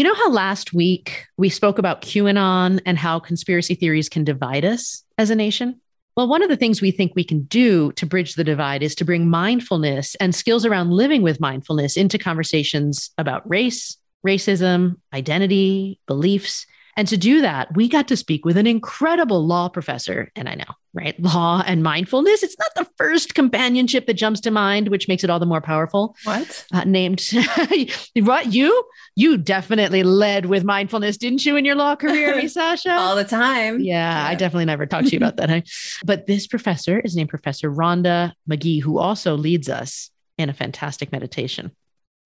You know how last week we spoke about QAnon and how conspiracy theories can divide us as a nation? Well, one of the things we think we can do to bridge the divide is to bring mindfulness and skills around living with mindfulness into conversations about race, racism, identity, beliefs, and to do that, we got to speak with an incredible law professor. And I know, right? Law and mindfulness. It's not the first companionship that jumps to mind, which makes it all the more powerful. What? Uh, named what? You? You definitely led with mindfulness, didn't you, in your law career, Sasha? all the time. Yeah, yeah, I definitely never talked to you about that. Huh? But this professor is named Professor Rhonda Magee, who also leads us in a fantastic meditation.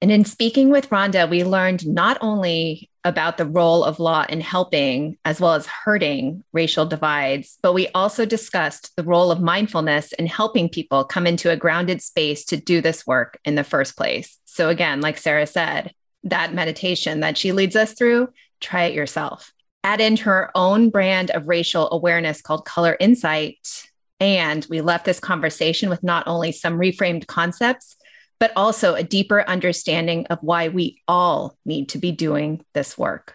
And in speaking with Rhonda, we learned not only about the role of law in helping as well as hurting racial divides, but we also discussed the role of mindfulness in helping people come into a grounded space to do this work in the first place. So, again, like Sarah said, that meditation that she leads us through, try it yourself. Add in her own brand of racial awareness called Color Insight. And we left this conversation with not only some reframed concepts, but also a deeper understanding of why we all need to be doing this work.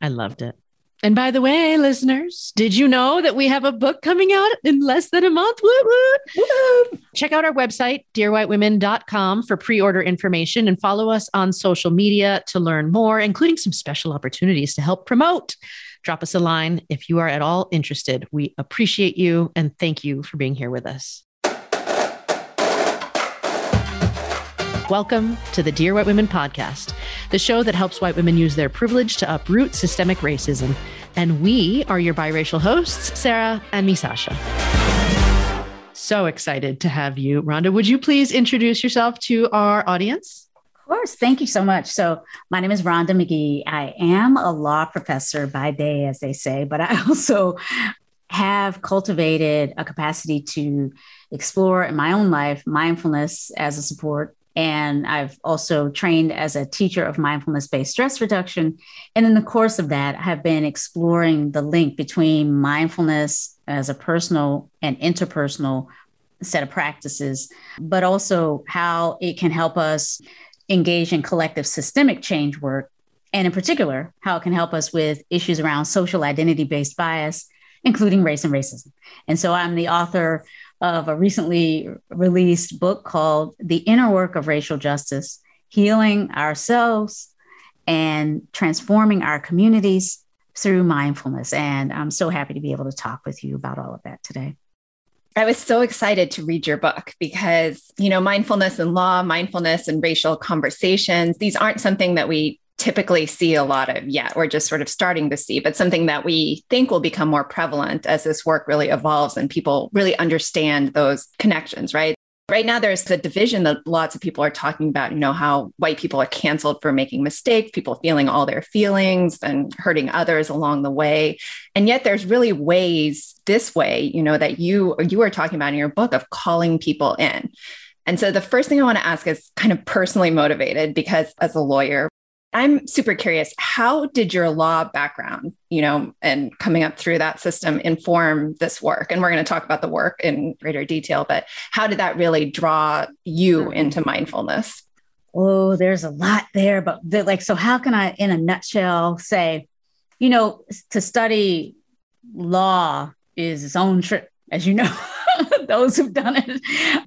I loved it. And by the way, listeners, did you know that we have a book coming out in less than a month? Woo, woo, woo. Check out our website, dearwhitewomen.com, for pre order information and follow us on social media to learn more, including some special opportunities to help promote. Drop us a line if you are at all interested. We appreciate you and thank you for being here with us. Welcome to the Dear White Women podcast, the show that helps white women use their privilege to uproot systemic racism. And we are your biracial hosts, Sarah and me, Sasha. So excited to have you. Rhonda, would you please introduce yourself to our audience? Of course. Thank you so much. So, my name is Rhonda Magee. I am a law professor by day, as they say, but I also have cultivated a capacity to explore in my own life mindfulness as a support and I've also trained as a teacher of mindfulness based stress reduction. And in the course of that, I have been exploring the link between mindfulness as a personal and interpersonal set of practices, but also how it can help us engage in collective systemic change work. And in particular, how it can help us with issues around social identity based bias, including race and racism. And so I'm the author of a recently released book called The Inner Work of Racial Justice Healing Ourselves and Transforming Our Communities Through Mindfulness. And I'm so happy to be able to talk with you about all of that today. I was so excited to read your book because, you know, mindfulness and law, mindfulness and racial conversations, these aren't something that we typically see a lot of yet. We're just sort of starting to see, but something that we think will become more prevalent as this work really evolves and people really understand those connections, right? Right now, there's the division that lots of people are talking about, you know, how white people are canceled for making mistakes, people feeling all their feelings and hurting others along the way. And yet there's really ways this way, you know, that you you are talking about in your book of calling people in. And so the first thing I want to ask is kind of personally motivated because as a lawyer, I'm super curious. How did your law background, you know, and coming up through that system inform this work? And we're going to talk about the work in greater detail, but how did that really draw you mm-hmm. into mindfulness? Oh, there's a lot there, but like, so how can I, in a nutshell, say, you know, to study law is its own trip, as you know, those who've done it,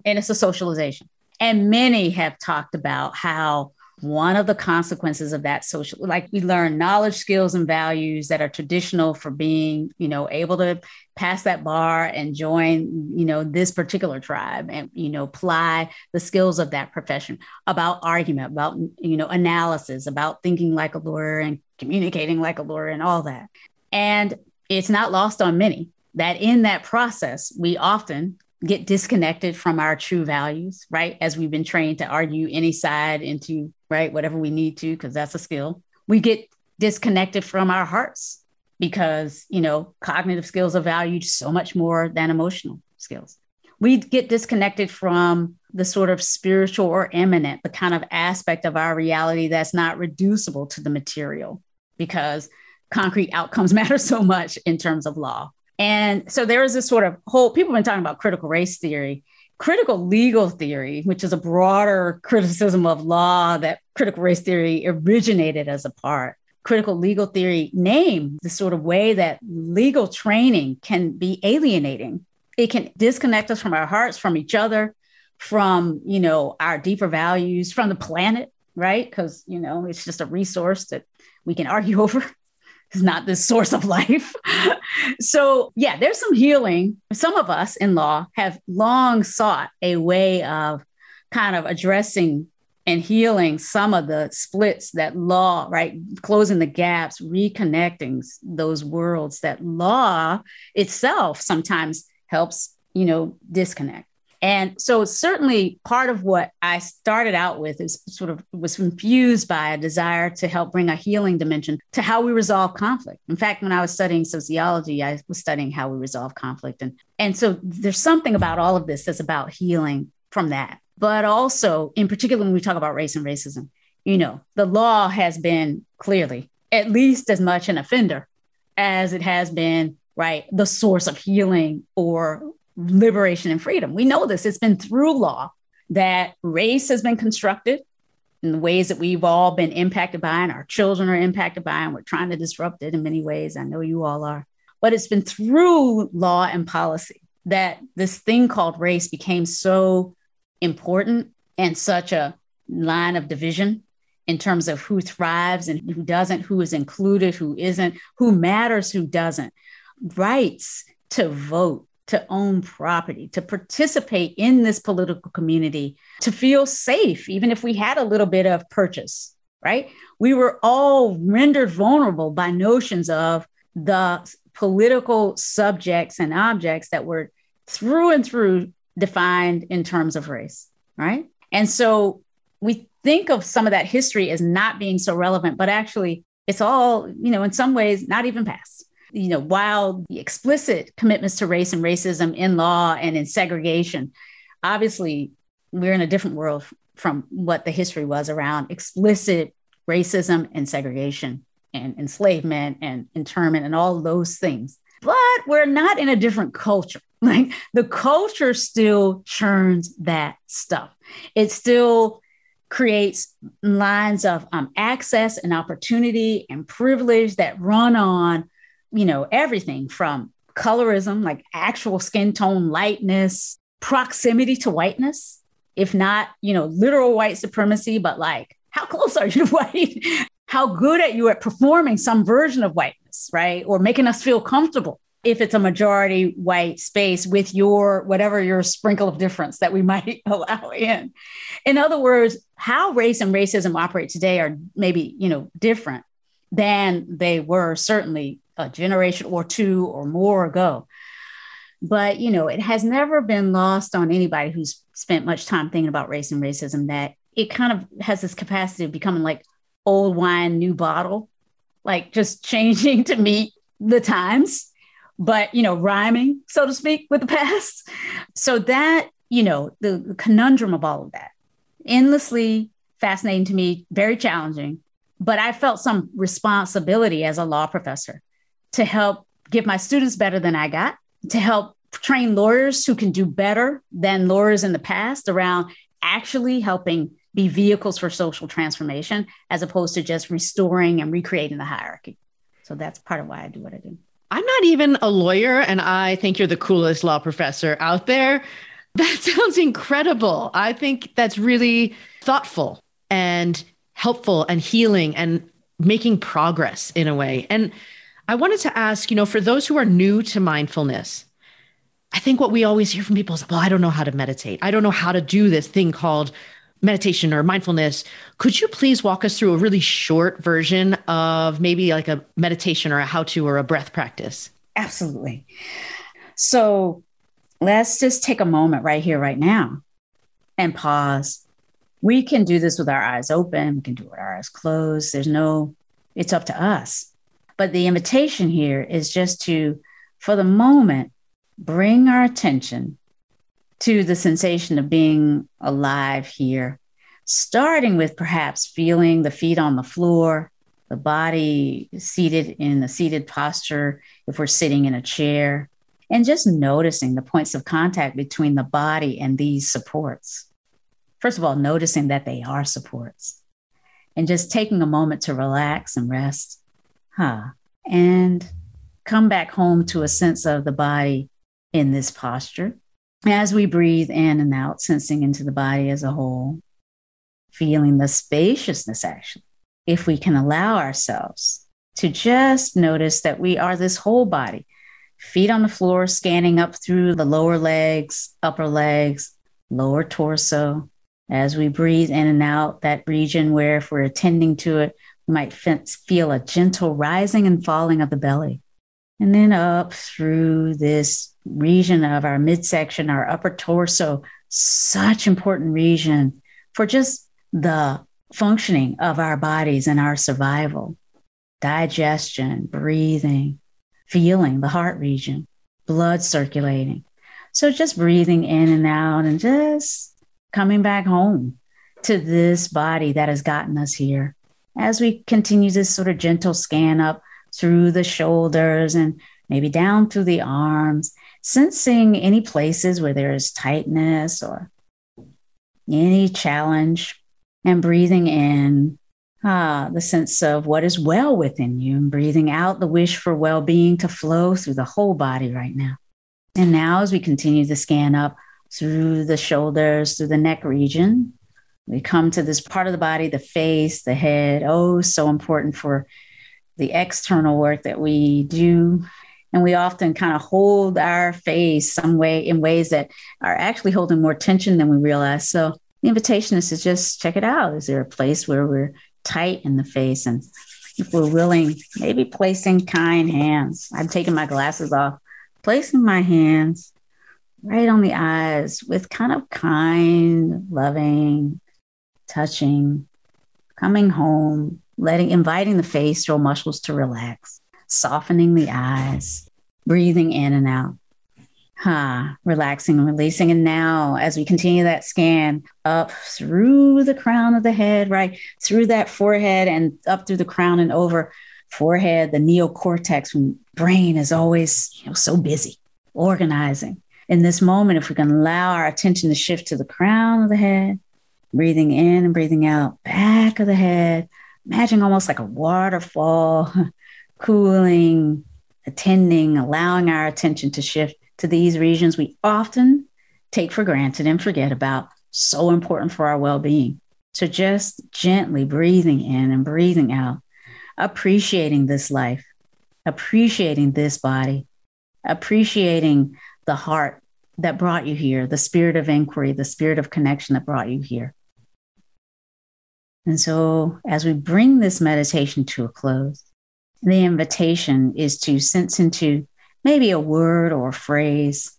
and it's a socialization. And many have talked about how one of the consequences of that social like we learn knowledge skills and values that are traditional for being you know able to pass that bar and join you know this particular tribe and you know apply the skills of that profession about argument about you know analysis about thinking like a lawyer and communicating like a lawyer and all that and it's not lost on many that in that process we often get disconnected from our true values, right? As we've been trained to argue any side into, right, whatever we need to, because that's a skill. We get disconnected from our hearts because, you know, cognitive skills are valued so much more than emotional skills. We get disconnected from the sort of spiritual or immanent, the kind of aspect of our reality that's not reducible to the material because concrete outcomes matter so much in terms of law and so there is this sort of whole people have been talking about critical race theory, critical legal theory, which is a broader criticism of law that critical race theory originated as a part. critical legal theory name the sort of way that legal training can be alienating. It can disconnect us from our hearts, from each other, from, you know, our deeper values, from the planet, right? Because, you know, it's just a resource that we can argue over. It's not the source of life. so, yeah, there's some healing. Some of us in law have long sought a way of kind of addressing and healing some of the splits that law, right? Closing the gaps, reconnecting those worlds that law itself sometimes helps, you know, disconnect. And so certainly part of what I started out with is sort of was infused by a desire to help bring a healing dimension to how we resolve conflict. In fact, when I was studying sociology, I was studying how we resolve conflict. And, and so there's something about all of this that's about healing from that but also in particular when we talk about race and racism you know the law has been clearly at least as much an offender as it has been right the source of healing or liberation and freedom. We know this. It's been through law that race has been constructed in the ways that we've all been impacted by and our children are impacted by and we're trying to disrupt it in many ways. I know you all are. But it's been through law and policy that this thing called race became so important and such a line of division in terms of who thrives and who doesn't, who is included, who isn't, who matters, who doesn't. Rights to vote, to own property, to participate in this political community, to feel safe, even if we had a little bit of purchase, right? We were all rendered vulnerable by notions of the political subjects and objects that were through and through defined in terms of race, right? And so we think of some of that history as not being so relevant, but actually it's all, you know, in some ways not even past. You know, while the explicit commitments to race and racism in law and in segregation, obviously we're in a different world from what the history was around explicit racism and segregation and enslavement and internment and all those things. But we're not in a different culture. Like the culture still churns that stuff. It still creates lines of um, access and opportunity and privilege that run on, you know, everything from colorism, like actual skin tone lightness, proximity to whiteness, if not, you know, literal white supremacy, but like, how close are you to white? how good are you at performing some version of whiteness, right? Or making us feel comfortable if it's a majority white space with your whatever your sprinkle of difference that we might allow in in other words how race and racism operate today are maybe you know different than they were certainly a generation or two or more ago but you know it has never been lost on anybody who's spent much time thinking about race and racism that it kind of has this capacity of becoming like old wine new bottle like just changing to meet the times but you know, rhyming, so to speak, with the past. So that, you know, the, the conundrum of all of that, endlessly fascinating to me, very challenging. But I felt some responsibility as a law professor to help give my students better than I got, to help train lawyers who can do better than lawyers in the past around actually helping be vehicles for social transformation as opposed to just restoring and recreating the hierarchy. So that's part of why I do what I do. I'm not even a lawyer, and I think you're the coolest law professor out there. That sounds incredible. I think that's really thoughtful and helpful and healing and making progress in a way. And I wanted to ask, you know, for those who are new to mindfulness, I think what we always hear from people is, well, I don't know how to meditate. I don't know how to do this thing called meditation or mindfulness, could you please walk us through a really short version of maybe like a meditation or a how to or a breath practice? Absolutely. So let's just take a moment right here, right now, and pause. We can do this with our eyes open, we can do it with our eyes closed. There's no, it's up to us. But the invitation here is just to, for the moment, bring our attention to the sensation of being alive here, starting with perhaps feeling the feet on the floor, the body seated in a seated posture if we're sitting in a chair, and just noticing the points of contact between the body and these supports. First of all, noticing that they are supports. and just taking a moment to relax and rest. Huh. And come back home to a sense of the body in this posture. As we breathe in and out, sensing into the body as a whole, feeling the spaciousness actually, if we can allow ourselves to just notice that we are this whole body, feet on the floor, scanning up through the lower legs, upper legs, lower torso. As we breathe in and out, that region where if we're attending to it, might feel a gentle rising and falling of the belly. And then up through this region of our midsection, our upper torso, such important region for just the functioning of our bodies and our survival, digestion, breathing, feeling the heart region, blood circulating. So just breathing in and out and just coming back home to this body that has gotten us here as we continue this sort of gentle scan up through the shoulders and maybe down through the arms, sensing any places where there is tightness or any challenge, and breathing in ah, the sense of what is well within you, and breathing out the wish for well being to flow through the whole body right now. And now, as we continue to scan up through the shoulders, through the neck region, we come to this part of the body, the face, the head. Oh, so important for the external work that we do. And we often kind of hold our face some way in ways that are actually holding more tension than we realize. So the invitation is to just check it out. Is there a place where we're tight in the face? And if we're willing, maybe placing kind hands. I'm taking my glasses off, placing my hands right on the eyes with kind of kind, loving, touching, coming home, letting, inviting the facial muscles to relax, softening the eyes, breathing in and out. Huh, relaxing and releasing. And now, as we continue that scan up through the crown of the head, right through that forehead and up through the crown and over forehead, the neocortex brain is always you know, so busy organizing. In this moment, if we can allow our attention to shift to the crown of the head, breathing in and breathing out, back of the head. Imagine almost like a waterfall, cooling, attending, allowing our attention to shift to these regions we often take for granted and forget about, so important for our well being. So just gently breathing in and breathing out, appreciating this life, appreciating this body, appreciating the heart that brought you here, the spirit of inquiry, the spirit of connection that brought you here. And so, as we bring this meditation to a close, the invitation is to sense into maybe a word or a phrase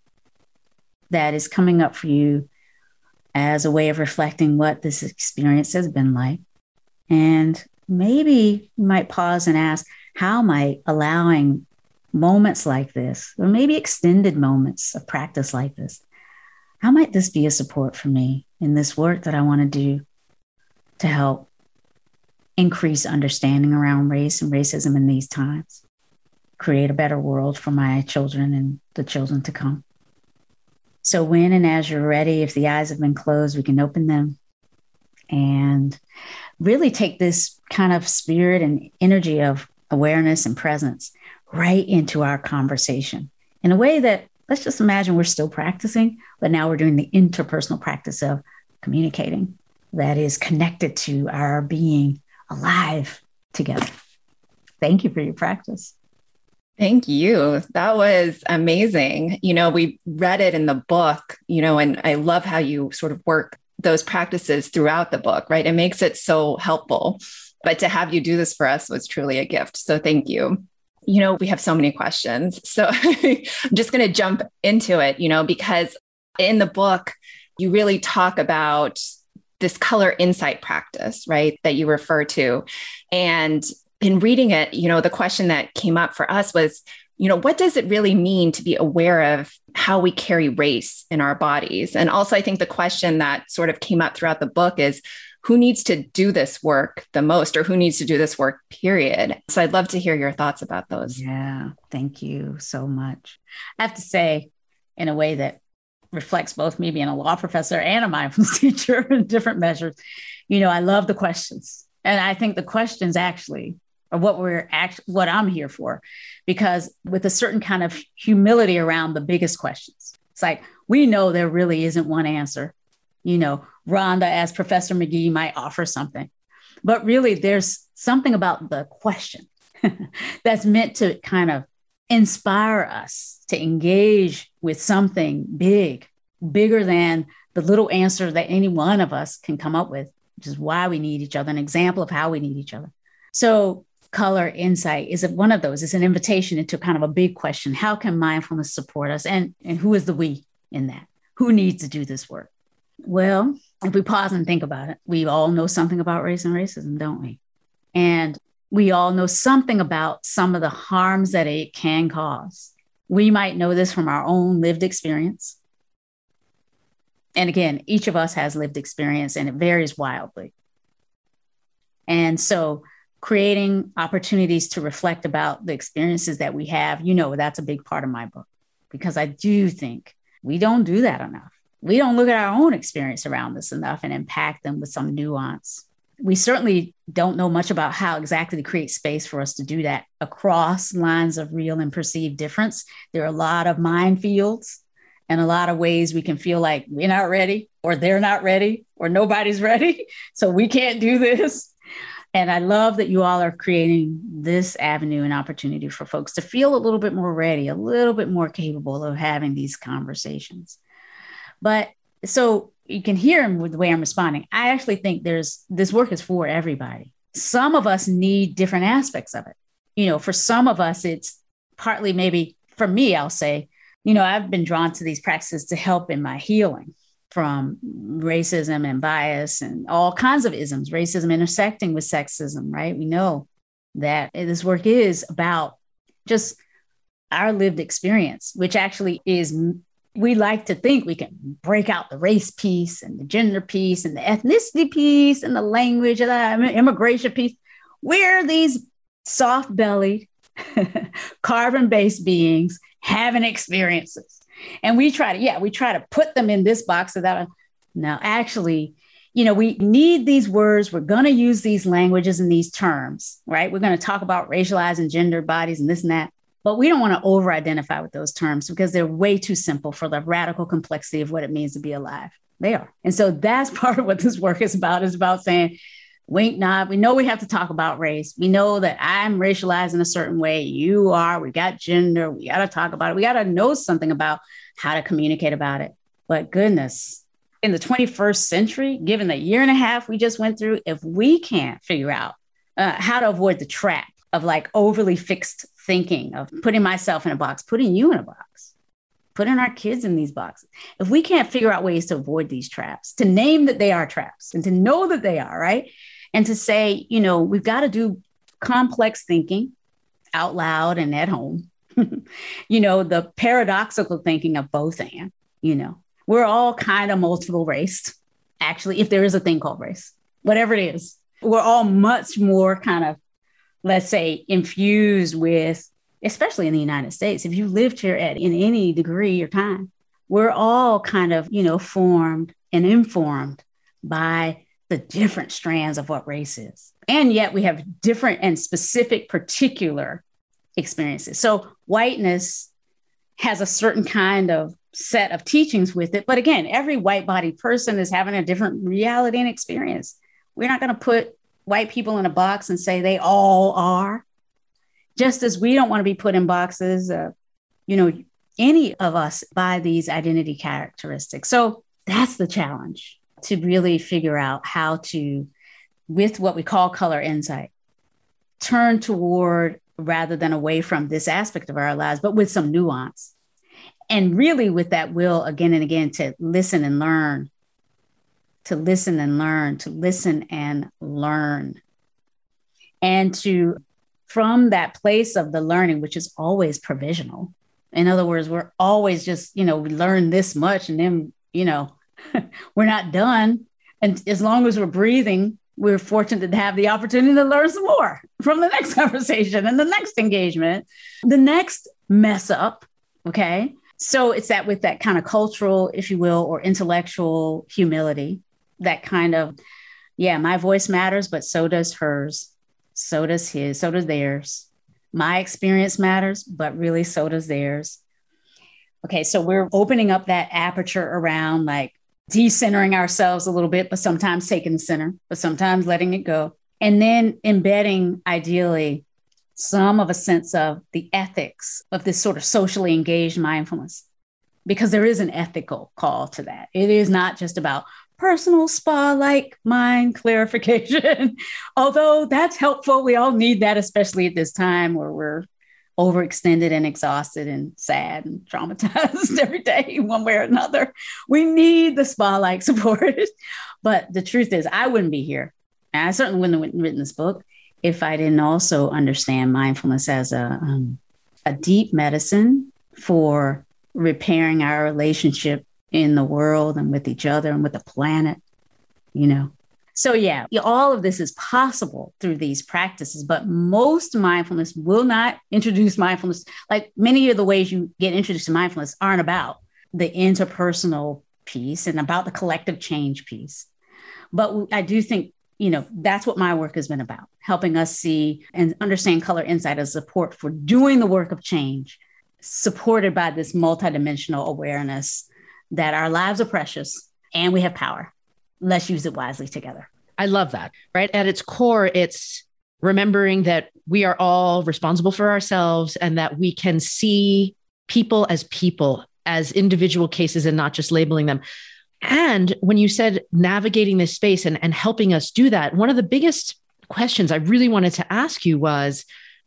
that is coming up for you as a way of reflecting what this experience has been like. And maybe you might pause and ask, how might allowing moments like this, or maybe extended moments of practice like this, how might this be a support for me in this work that I want to do to help increase understanding around race and racism in these times, create a better world for my children and the children to come. So, when and as you're ready, if the eyes have been closed, we can open them and really take this kind of spirit and energy of awareness and presence right into our conversation in a way that let's just imagine we're still practicing, but now we're doing the interpersonal practice of communicating that is connected to our being alive together. Thank you for your practice. Thank you. That was amazing. You know, we read it in the book, you know, and I love how you sort of work those practices throughout the book, right? It makes it so helpful. But to have you do this for us was truly a gift. So thank you. You know, we have so many questions. So I'm just going to jump into it, you know, because in the book, you really talk about this color insight practice, right, that you refer to. And in reading it, you know, the question that came up for us was, you know, what does it really mean to be aware of how we carry race in our bodies? And also, I think the question that sort of came up throughout the book is, who needs to do this work the most or who needs to do this work period so i'd love to hear your thoughts about those yeah thank you so much i have to say in a way that reflects both me being a law professor and a mindfulness teacher in different measures. You know, I love the questions. And I think the questions actually are what we're actually what I'm here for, because with a certain kind of humility around the biggest questions. It's like we know there really isn't one answer. You know, Rhonda, as Professor Magee, might offer something, but really there's something about the question that's meant to kind of inspire us to engage with something big, bigger than the little answer that any one of us can come up with, which is why we need each other, an example of how we need each other. So, color insight is one of those. It's an invitation into kind of a big question. How can mindfulness support us? And, and who is the we in that? Who needs to do this work? Well, if we pause and think about it, we all know something about race and racism, don't we? And we all know something about some of the harms that it can cause. We might know this from our own lived experience. And again, each of us has lived experience and it varies wildly. And so, creating opportunities to reflect about the experiences that we have, you know, that's a big part of my book because I do think we don't do that enough. We don't look at our own experience around this enough and impact them with some nuance we certainly don't know much about how exactly to create space for us to do that across lines of real and perceived difference. There are a lot of minefields and a lot of ways we can feel like we're not ready or they're not ready or nobody's ready. So we can't do this. And I love that you all are creating this avenue and opportunity for folks to feel a little bit more ready, a little bit more capable of having these conversations. But so you can hear him with the way I'm responding. I actually think there's this work is for everybody. Some of us need different aspects of it. You know, for some of us, it's partly maybe for me, I'll say, you know, I've been drawn to these practices to help in my healing from racism and bias and all kinds of isms, racism intersecting with sexism, right? We know that this work is about just our lived experience, which actually is we like to think we can break out the race piece and the gender piece and the ethnicity piece and the language and the immigration piece. We're these soft bellied, carbon based beings having experiences. And we try to, yeah, we try to put them in this box or that. No, actually, you know, we need these words. We're going to use these languages and these terms, right? We're going to talk about racialized and gender bodies and this and that. But we don't want to over identify with those terms because they're way too simple for the radical complexity of what it means to be alive. They are. And so that's part of what this work is about, is about saying, wink, nod. We know we have to talk about race. We know that I'm racialized in a certain way. You are. We got gender. We got to talk about it. We got to know something about how to communicate about it. But goodness, in the 21st century, given the year and a half we just went through, if we can't figure out uh, how to avoid the trap of like overly fixed thinking of putting myself in a box, putting you in a box, putting our kids in these boxes. If we can't figure out ways to avoid these traps, to name that they are traps and to know that they are, right? And to say, you know, we've got to do complex thinking out loud and at home. you know, the paradoxical thinking of both and, you know, we're all kind of multiple raced, actually, if there is a thing called race, whatever it is. We're all much more kind of let's say, infused with, especially in the United States, if you lived here at in any degree or time, we're all kind of, you know, formed and informed by the different strands of what race is. And yet we have different and specific particular experiences. So whiteness has a certain kind of set of teachings with it. But again, every white bodied person is having a different reality and experience. We're not going to put white people in a box and say they all are. Just as we don't want to be put in boxes, uh, you know, any of us by these identity characteristics. So that's the challenge to really figure out how to, with what we call color insight, turn toward rather than away from this aspect of our lives, but with some nuance. And really, with that will again and again to listen and learn to listen and learn, to listen and learn. And to, from that place of the learning, which is always provisional. In other words, we're always just, you know, we learn this much and then, you know, we're not done. And as long as we're breathing, we're fortunate to have the opportunity to learn some more from the next conversation and the next engagement, the next mess up. Okay. So it's that with that kind of cultural, if you will, or intellectual humility that kind of yeah, my voice matters, but so does hers. So does his, so does theirs. My experience matters, but really so does theirs. Okay, so we're opening up that aperture around like decentering ourselves a little bit, but sometimes taking the center, but sometimes letting it go. And then embedding ideally some of a sense of the ethics of this sort of socially engaged mindfulness, because there is an ethical call to that. It is not just about personal spa like mind clarification. Although that's helpful, we all need that, especially at this time where we're overextended and exhausted and sad and traumatized every day, one way or another. We need the spa like support. but the truth is, I wouldn't be here. I certainly wouldn't have written this book if I didn't also understand mindfulness as a, um, a deep medicine for repairing our relationship in the world and with each other and with the planet, you know. So, yeah, all of this is possible through these practices, but most mindfulness will not introduce mindfulness. Like many of the ways you get introduced to mindfulness aren't about the interpersonal piece and about the collective change piece. But I do think, you know, that's what my work has been about helping us see and understand color insight as support for doing the work of change, supported by this multidimensional awareness that our lives are precious and we have power. Let's use it wisely together. I love that. Right. At its core, it's remembering that we are all responsible for ourselves and that we can see people as people, as individual cases, and not just labeling them. And when you said navigating this space and, and helping us do that, one of the biggest questions I really wanted to ask you was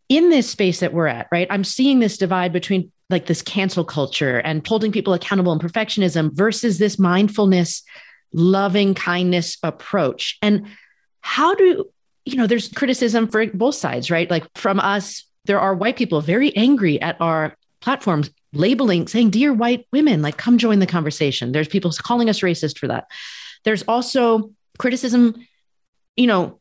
in this space that we're at, right? I'm seeing this divide between like this cancel culture and holding people accountable and perfectionism versus this mindfulness, loving kindness approach. And how do, you know, there's criticism for both sides, right? Like from us, there are white people very angry at our platforms labeling, saying, Dear white women, like come join the conversation. There's people calling us racist for that. There's also criticism, you know,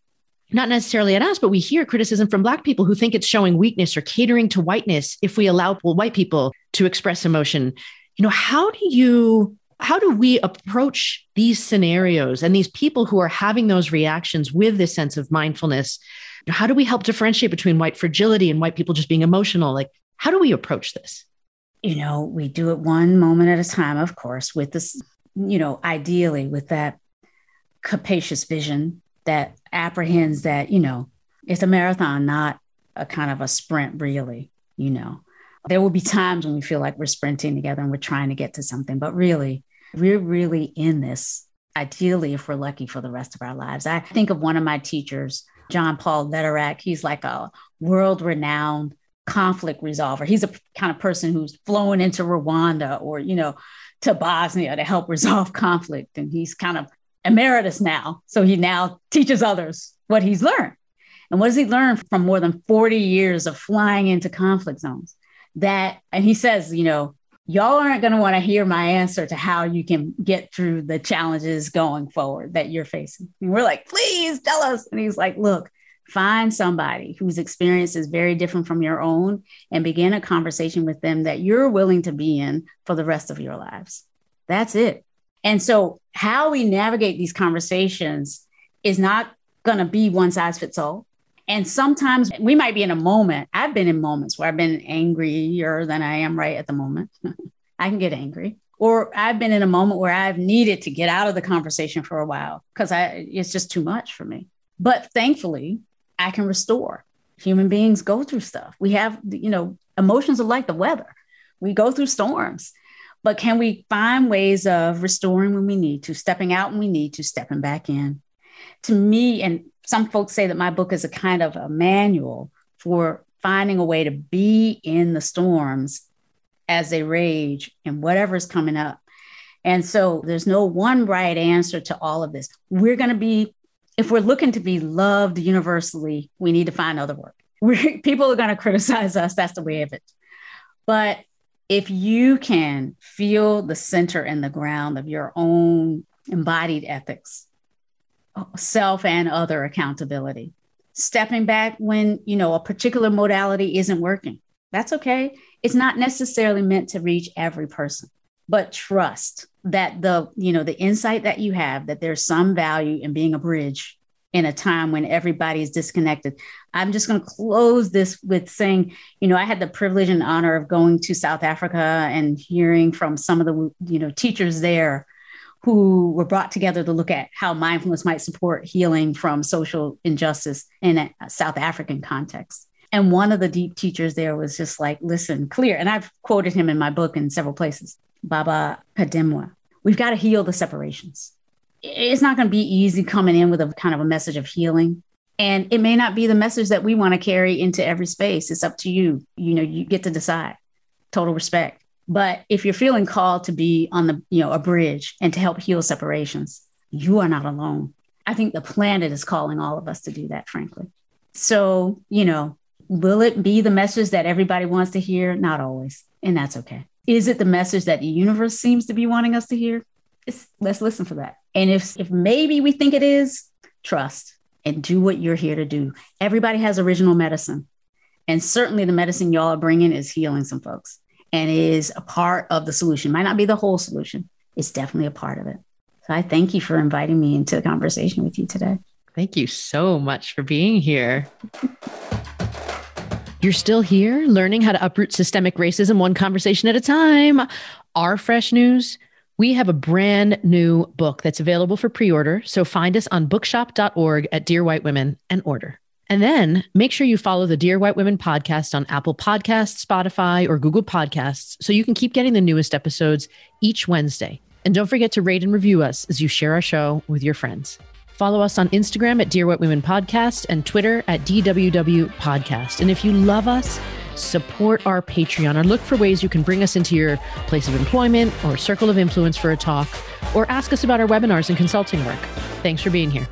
not necessarily at us, but we hear criticism from Black people who think it's showing weakness or catering to whiteness if we allow white people to express emotion. You know, how do you, how do we approach these scenarios and these people who are having those reactions with this sense of mindfulness? How do we help differentiate between white fragility and white people just being emotional? Like, how do we approach this? You know, we do it one moment at a time, of course, with this, you know, ideally with that capacious vision that apprehends that, you know, it's a marathon, not a kind of a sprint, really, you know. There will be times when we feel like we're sprinting together and we're trying to get to something, but really, we're really in this, ideally, if we're lucky for the rest of our lives. I think of one of my teachers, John Paul Lederach. He's like a world renowned conflict resolver. He's a kind of person who's flown into Rwanda or, you know, to Bosnia to help resolve conflict. And he's kind of emeritus now. So he now teaches others what he's learned. And what does he learn from more than 40 years of flying into conflict zones? That, and he says, you know, y'all aren't going to want to hear my answer to how you can get through the challenges going forward that you're facing. And we're like, please tell us. And he's like, look, find somebody whose experience is very different from your own and begin a conversation with them that you're willing to be in for the rest of your lives. That's it. And so, how we navigate these conversations is not going to be one size fits all. And sometimes we might be in a moment. I've been in moments where I've been angrier than I am right at the moment. I can get angry. Or I've been in a moment where I've needed to get out of the conversation for a while because I it's just too much for me. But thankfully, I can restore. Human beings go through stuff. We have, you know, emotions are like the weather. We go through storms. But can we find ways of restoring when we need to, stepping out when we need to, stepping back in? To me, and some folks say that my book is a kind of a manual for finding a way to be in the storms as they rage and whatever's coming up. And so there's no one right answer to all of this. We're going to be, if we're looking to be loved universally, we need to find other work. We're, people are going to criticize us. That's the way of it. But if you can feel the center and the ground of your own embodied ethics self and other accountability stepping back when you know a particular modality isn't working that's okay. It's not necessarily meant to reach every person but trust that the you know the insight that you have that there's some value in being a bridge in a time when everybody is disconnected. I'm just going to close this with saying, you know, I had the privilege and honor of going to South Africa and hearing from some of the, you know, teachers there who were brought together to look at how mindfulness might support healing from social injustice in a South African context. And one of the deep teachers there was just like, listen, clear. And I've quoted him in my book in several places, Baba Kadimwa. We've got to heal the separations it's not going to be easy coming in with a kind of a message of healing. And it may not be the message that we want to carry into every space. It's up to you. You know, you get to decide. Total respect. But if you're feeling called to be on the, you know, a bridge and to help heal separations, you are not alone. I think the planet is calling all of us to do that, frankly. So, you know, will it be the message that everybody wants to hear? Not always. And that's okay. Is it the message that the universe seems to be wanting us to hear? It's, let's listen for that. And if if maybe we think it is, trust and do what you're here to do. Everybody has original medicine. And certainly the medicine y'all are bringing is healing some folks and is a part of the solution. Might not be the whole solution. It's definitely a part of it. So I thank you for inviting me into the conversation with you today. Thank you so much for being here. You're still here learning how to uproot systemic racism one conversation at a time. Our fresh news we have a brand new book that's available for pre order. So find us on bookshop.org at Dear White Women and order. And then make sure you follow the Dear White Women podcast on Apple Podcasts, Spotify, or Google Podcasts so you can keep getting the newest episodes each Wednesday. And don't forget to rate and review us as you share our show with your friends. Follow us on Instagram at Dear White Women Podcast and Twitter at DWW Podcast. And if you love us, support our Patreon or look for ways you can bring us into your place of employment or circle of influence for a talk or ask us about our webinars and consulting work. Thanks for being here.